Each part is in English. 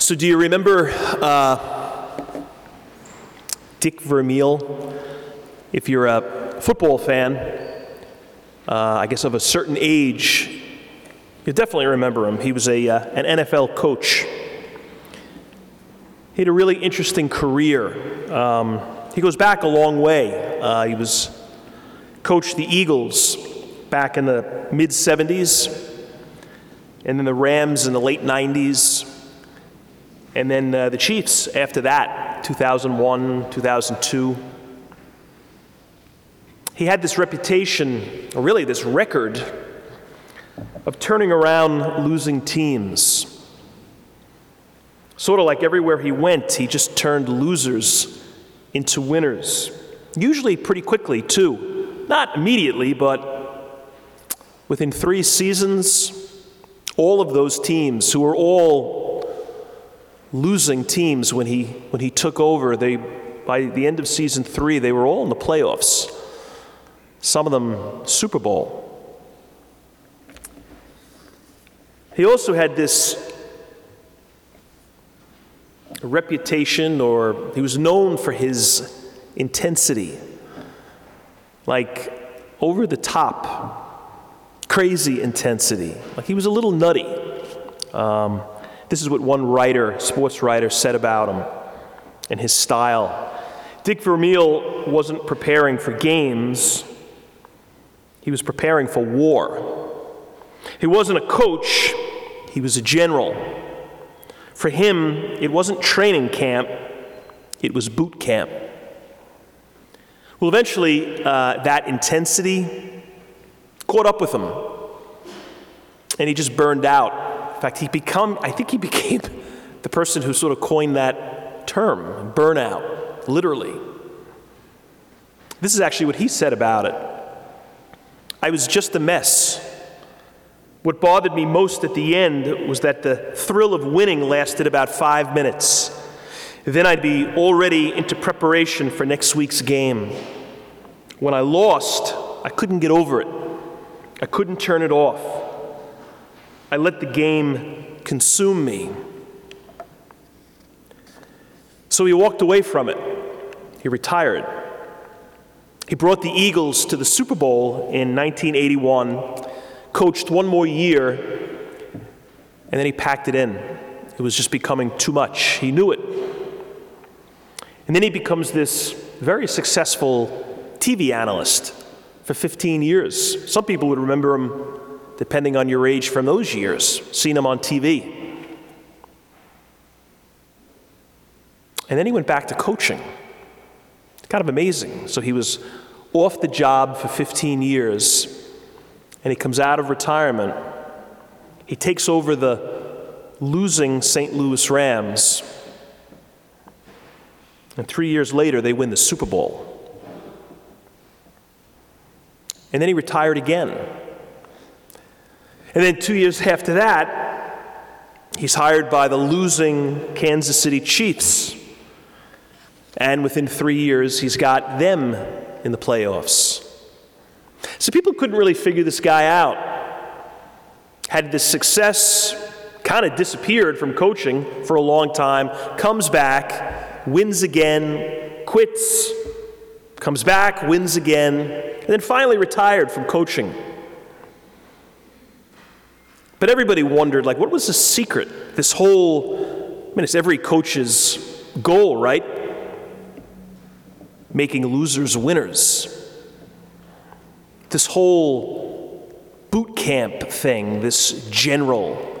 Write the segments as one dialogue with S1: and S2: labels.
S1: So, do you remember uh, Dick Vermeil? If you're a football fan, uh, I guess of a certain age, you definitely remember him. He was a, uh, an NFL coach. He had a really interesting career. Um, he goes back a long way. Uh, he was coached the Eagles back in the mid 70s, and then the Rams in the late 90s, and then uh, the Chiefs after that, 2001, 2002. He had this reputation, or really this record, of turning around losing teams. Sort of like everywhere he went, he just turned losers into winners. Usually pretty quickly, too. Not immediately, but within three seasons, all of those teams who were all losing teams when he, when he took over, they, by the end of season three, they were all in the playoffs. Some of them Super Bowl. He also had this reputation, or he was known for his intensity. Like over the top, crazy intensity. Like he was a little nutty. Um, this is what one writer, sports writer, said about him and his style. Dick Vermeil wasn't preparing for games, he was preparing for war. He wasn't a coach, he was a general. For him, it wasn't training camp, it was boot camp. Well, eventually, uh, that intensity caught up with him, and he just burned out. In fact, he become, I think he became the person who sort of coined that term, burnout, literally. This is actually what he said about it. I was just a mess. What bothered me most at the end was that the thrill of winning lasted about five minutes. Then I'd be already into preparation for next week's game. When I lost, I couldn't get over it. I couldn't turn it off. I let the game consume me. So he walked away from it. He retired. He brought the Eagles to the Super Bowl in 1981 coached one more year, and then he packed it in. It was just becoming too much. He knew it. And then he becomes this very successful TV analyst for 15 years. Some people would remember him, depending on your age, from those years, seen him on TV. And then he went back to coaching. Kind of amazing. So he was off the job for 15 years and he comes out of retirement. He takes over the losing St. Louis Rams. And three years later, they win the Super Bowl. And then he retired again. And then two years after that, he's hired by the losing Kansas City Chiefs. And within three years, he's got them in the playoffs. So people couldn't really figure this guy out. Had this success, kind of disappeared from coaching for a long time, comes back, wins again, quits, comes back, wins again, and then finally retired from coaching. But everybody wondered, like, what was the secret? This whole, I mean, it's every coach's goal, right? Making losers winners this whole boot camp thing, this general,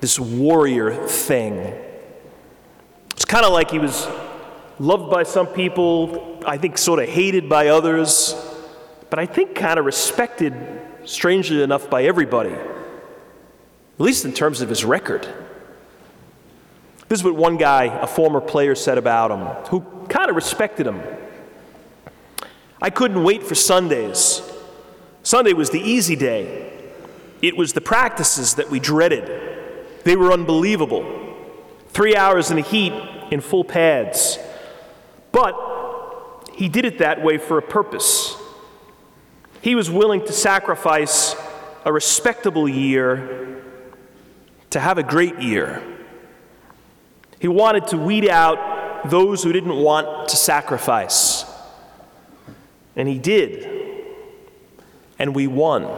S1: this warrior thing. It's kind of like he was loved by some people, I think sort of hated by others, but I think kind of respected, strangely enough, by everybody, at least in terms of his record. This is what one guy, a former player, said about him, who kind of respected him. I couldn't wait for Sundays. Sunday was the easy day. It was the practices that we dreaded. They were unbelievable. Three hours in the heat in full pads. But he did it that way for a purpose. He was willing to sacrifice a respectable year to have a great year. He wanted to weed out those who didn't want to sacrifice. And he did. And we won.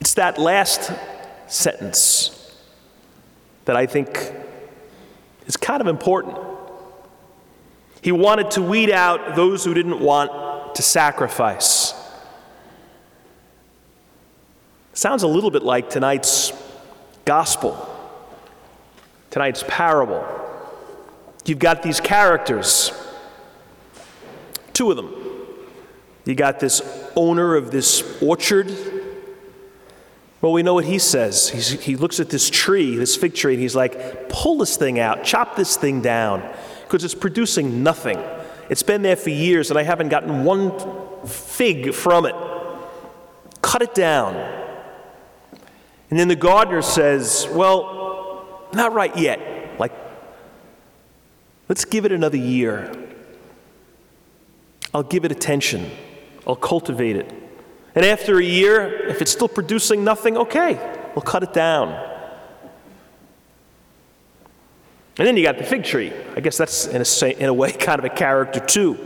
S1: It's that last sentence that I think is kind of important. He wanted to weed out those who didn't want to sacrifice. Sounds a little bit like tonight's gospel, tonight's parable. You've got these characters, two of them. You got this owner of this orchard. Well, we know what he says. He's, he looks at this tree, this fig tree, and he's like, pull this thing out, chop this thing down, because it's producing nothing. It's been there for years, and I haven't gotten one fig from it. Cut it down. And then the gardener says, Well, not right yet. Like, let's give it another year. I'll give it attention, I'll cultivate it. And after a year, if it's still producing nothing, okay, we'll cut it down. And then you got the fig tree. I guess that's, in a, in a way, kind of a character, too.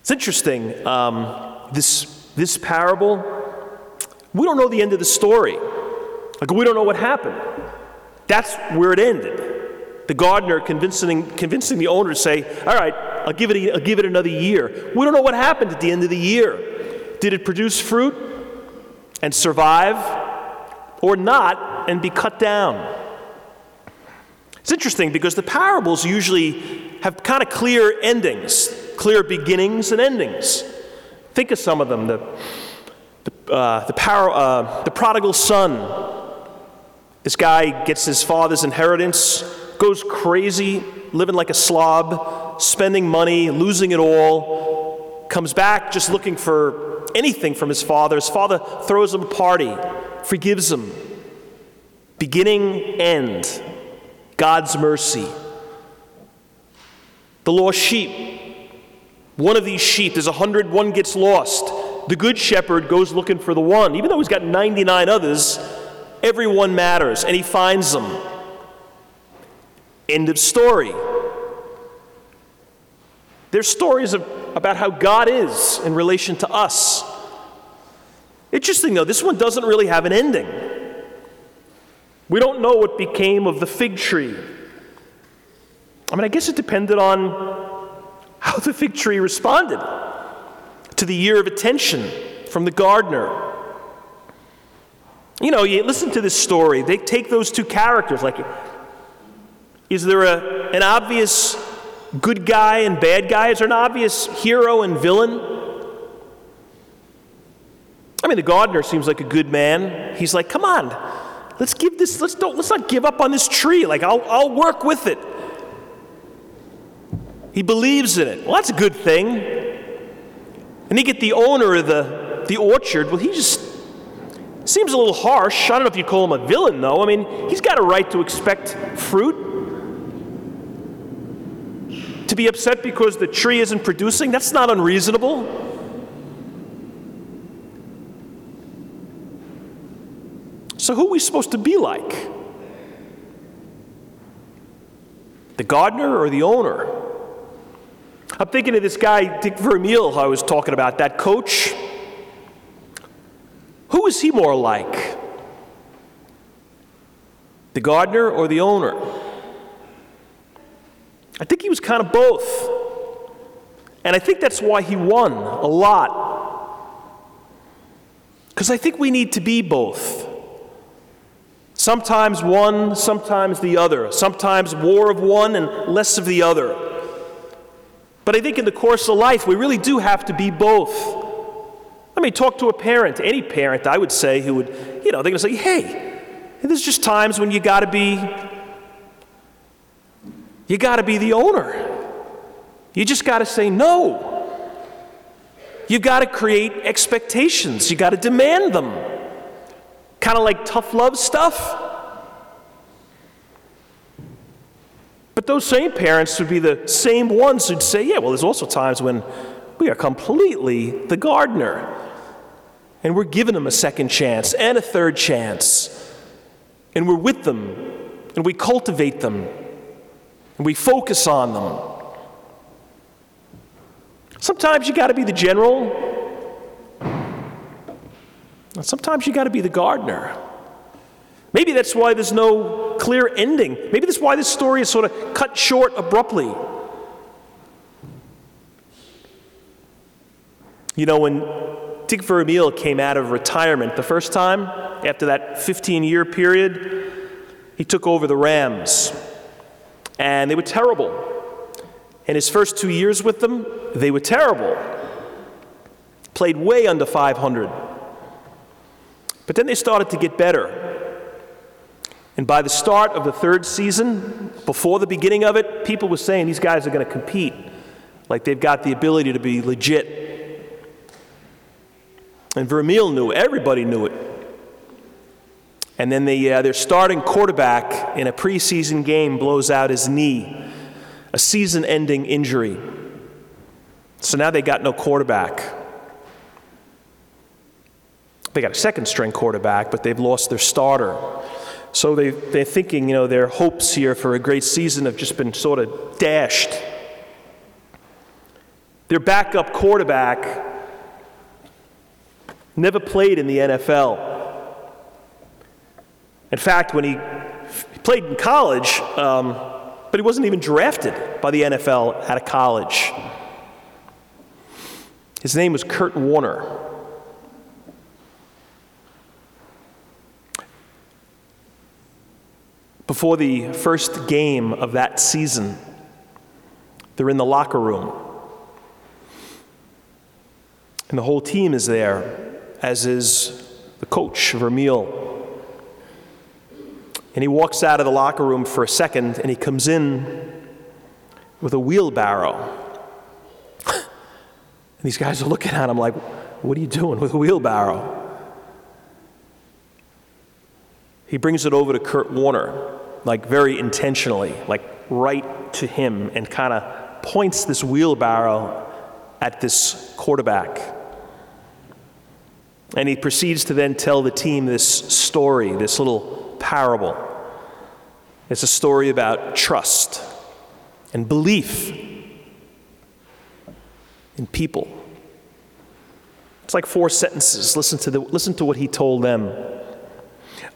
S1: It's interesting. Um, this, this parable we don't know the end of the story. Like, we don't know what happened. That's where it ended. The gardener convincing, convincing the owner to say, All right, I'll give, it a, I'll give it another year. We don't know what happened at the end of the year. Did it produce fruit and survive, or not and be cut down? It's interesting because the parables usually have kind of clear endings, clear beginnings and endings. Think of some of them. The, uh, the, power, uh, the prodigal son. This guy gets his father's inheritance, goes crazy, living like a slob, spending money, losing it all, comes back just looking for anything from his father. His father throws him a party, forgives him. Beginning, end. God's mercy. The lost sheep. One of these sheep, there's a hundred, one gets lost the good shepherd goes looking for the one. Even though he's got 99 others, everyone matters, and he finds them. End of story. There's stories of, about how God is in relation to us. Interesting, though, this one doesn't really have an ending. We don't know what became of the fig tree. I mean, I guess it depended on how the fig tree responded to the year of attention from the gardener. You know, you listen to this story, they take those two characters. Like, is there a, an obvious good guy and bad guy? Is there an obvious hero and villain? I mean, the gardener seems like a good man. He's like, come on, let's give this, let's don't, let's not give up on this tree. Like, I'll, I'll work with it. He believes in it. Well, that's a good thing. And you get the owner of the, the orchard, well, he just seems a little harsh. I don't know if you'd call him a villain, though. I mean, he's got a right to expect fruit. To be upset because the tree isn't producing, that's not unreasonable. So, who are we supposed to be like? The gardener or the owner? I'm thinking of this guy, Dick Vermeil, I was talking about, that coach. Who is he more like? The gardener or the owner? I think he was kind of both. And I think that's why he won a lot. Because I think we need to be both. Sometimes one, sometimes the other. Sometimes more of one and less of the other. But I think in the course of life, we really do have to be both. I mean, talk to a parent, any parent, I would say, who would, you know, they're going to say, hey, there's just times when you got to be, you got to be the owner. You just got to say no. You got to create expectations. You got to demand them. Kind of like tough love stuff. But those same parents would be the same ones who'd say, yeah, well, there's also times when we are completely the gardener. And we're giving them a second chance and a third chance. And we're with them, and we cultivate them, and we focus on them. Sometimes you got to be the general, and sometimes you got to be the gardener. Maybe that's why there's no clear ending. Maybe that's why this story is sort of cut short abruptly. You know, when Dick Vermeil came out of retirement the first time, after that 15 year period, he took over the Rams. And they were terrible. In his first two years with them, they were terrible. Played way under 500. But then they started to get better. And by the start of the third season, before the beginning of it, people were saying these guys are going to compete. Like they've got the ability to be legit. And Vermeil knew everybody knew it. And then the, uh, their starting quarterback in a preseason game blows out his knee, a season ending injury. So now they got no quarterback. They got a second string quarterback, but they've lost their starter. So they, they're thinking, you know, their hopes here for a great season have just been sort of dashed. Their backup quarterback never played in the NFL. In fact, when he, he played in college, um, but he wasn't even drafted by the NFL out of college. His name was Kurt Warner. Before the first game of that season, they're in the locker room. And the whole team is there as is the coach, Vermeil. And he walks out of the locker room for a second and he comes in with a wheelbarrow. and these guys are looking at him like, What are you doing with a wheelbarrow? He brings it over to Kurt Warner, like very intentionally, like right to him, and kind of points this wheelbarrow at this quarterback. And he proceeds to then tell the team this story, this little parable. It's a story about trust and belief in people. It's like four sentences. Listen to, the, listen to what he told them.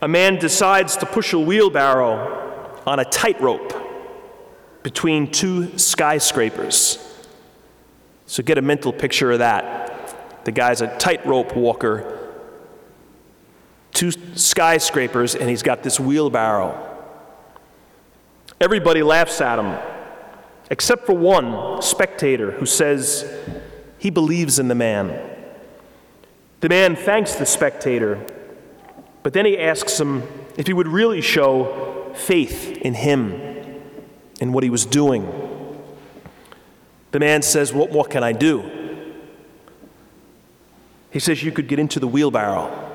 S1: A man decides to push a wheelbarrow on a tightrope between two skyscrapers. So get a mental picture of that. The guy's a tightrope walker, two skyscrapers, and he's got this wheelbarrow. Everybody laughs at him, except for one spectator who says he believes in the man. The man thanks the spectator, but then he asks him if he would really show faith in him and what he was doing. The man says, What can I do? He says you could get into the wheelbarrow.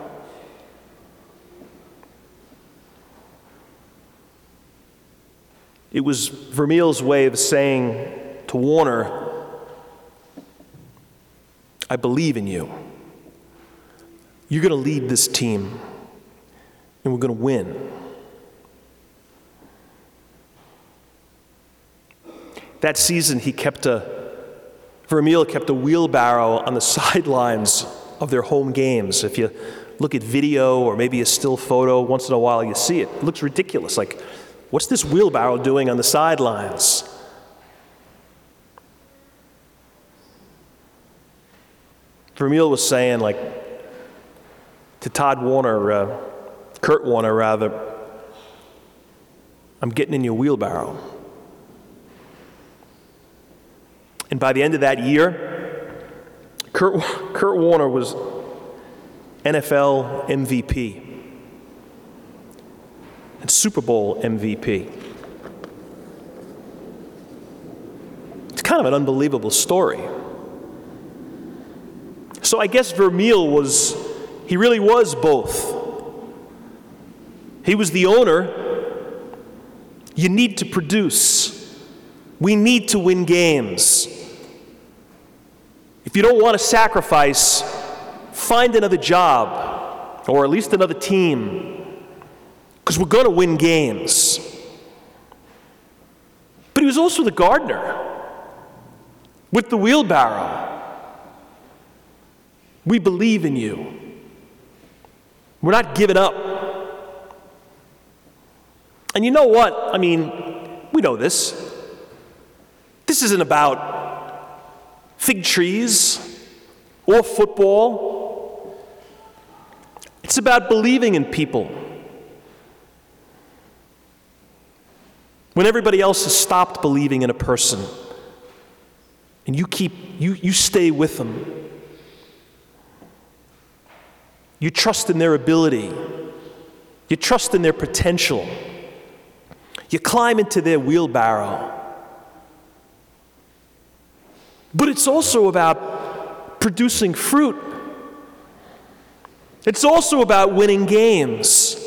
S1: It was Vermeil's way of saying to Warner, I believe in you. You're going to lead this team, and we're going to win. That season, he kept a, Vermeil kept a wheelbarrow on the sidelines of their home games. If you look at video or maybe a still photo, once in a while you see it. It looks ridiculous. Like, what's this wheelbarrow doing on the sidelines? Vermeil was saying, like, to Todd Warner, uh, Kurt Warner, rather, I'm getting in your wheelbarrow. And by the end of that year, Kurt, Kurt Warner was NFL MVP and Super Bowl MVP. It's kind of an unbelievable story. So I guess Vermeil was, he really was both. He was the owner. You need to produce. We need to win games. If you don't want to sacrifice find another job or at least another team because we're going to win games. But he was also the gardener with the wheelbarrow. We believe in you. We're not giving up. And you know what? I mean, we know this. This isn't about fig trees or football. It's about believing in people. When everybody else has stopped believing in a person, and you keep, you, you stay with them. You trust in their ability. You trust in their potential. You climb into their wheelbarrow. But it's also about producing fruit. It's also about winning games,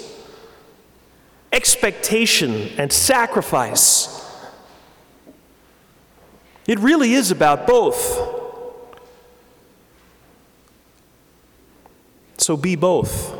S1: expectation, and sacrifice. It really is about both. So be both.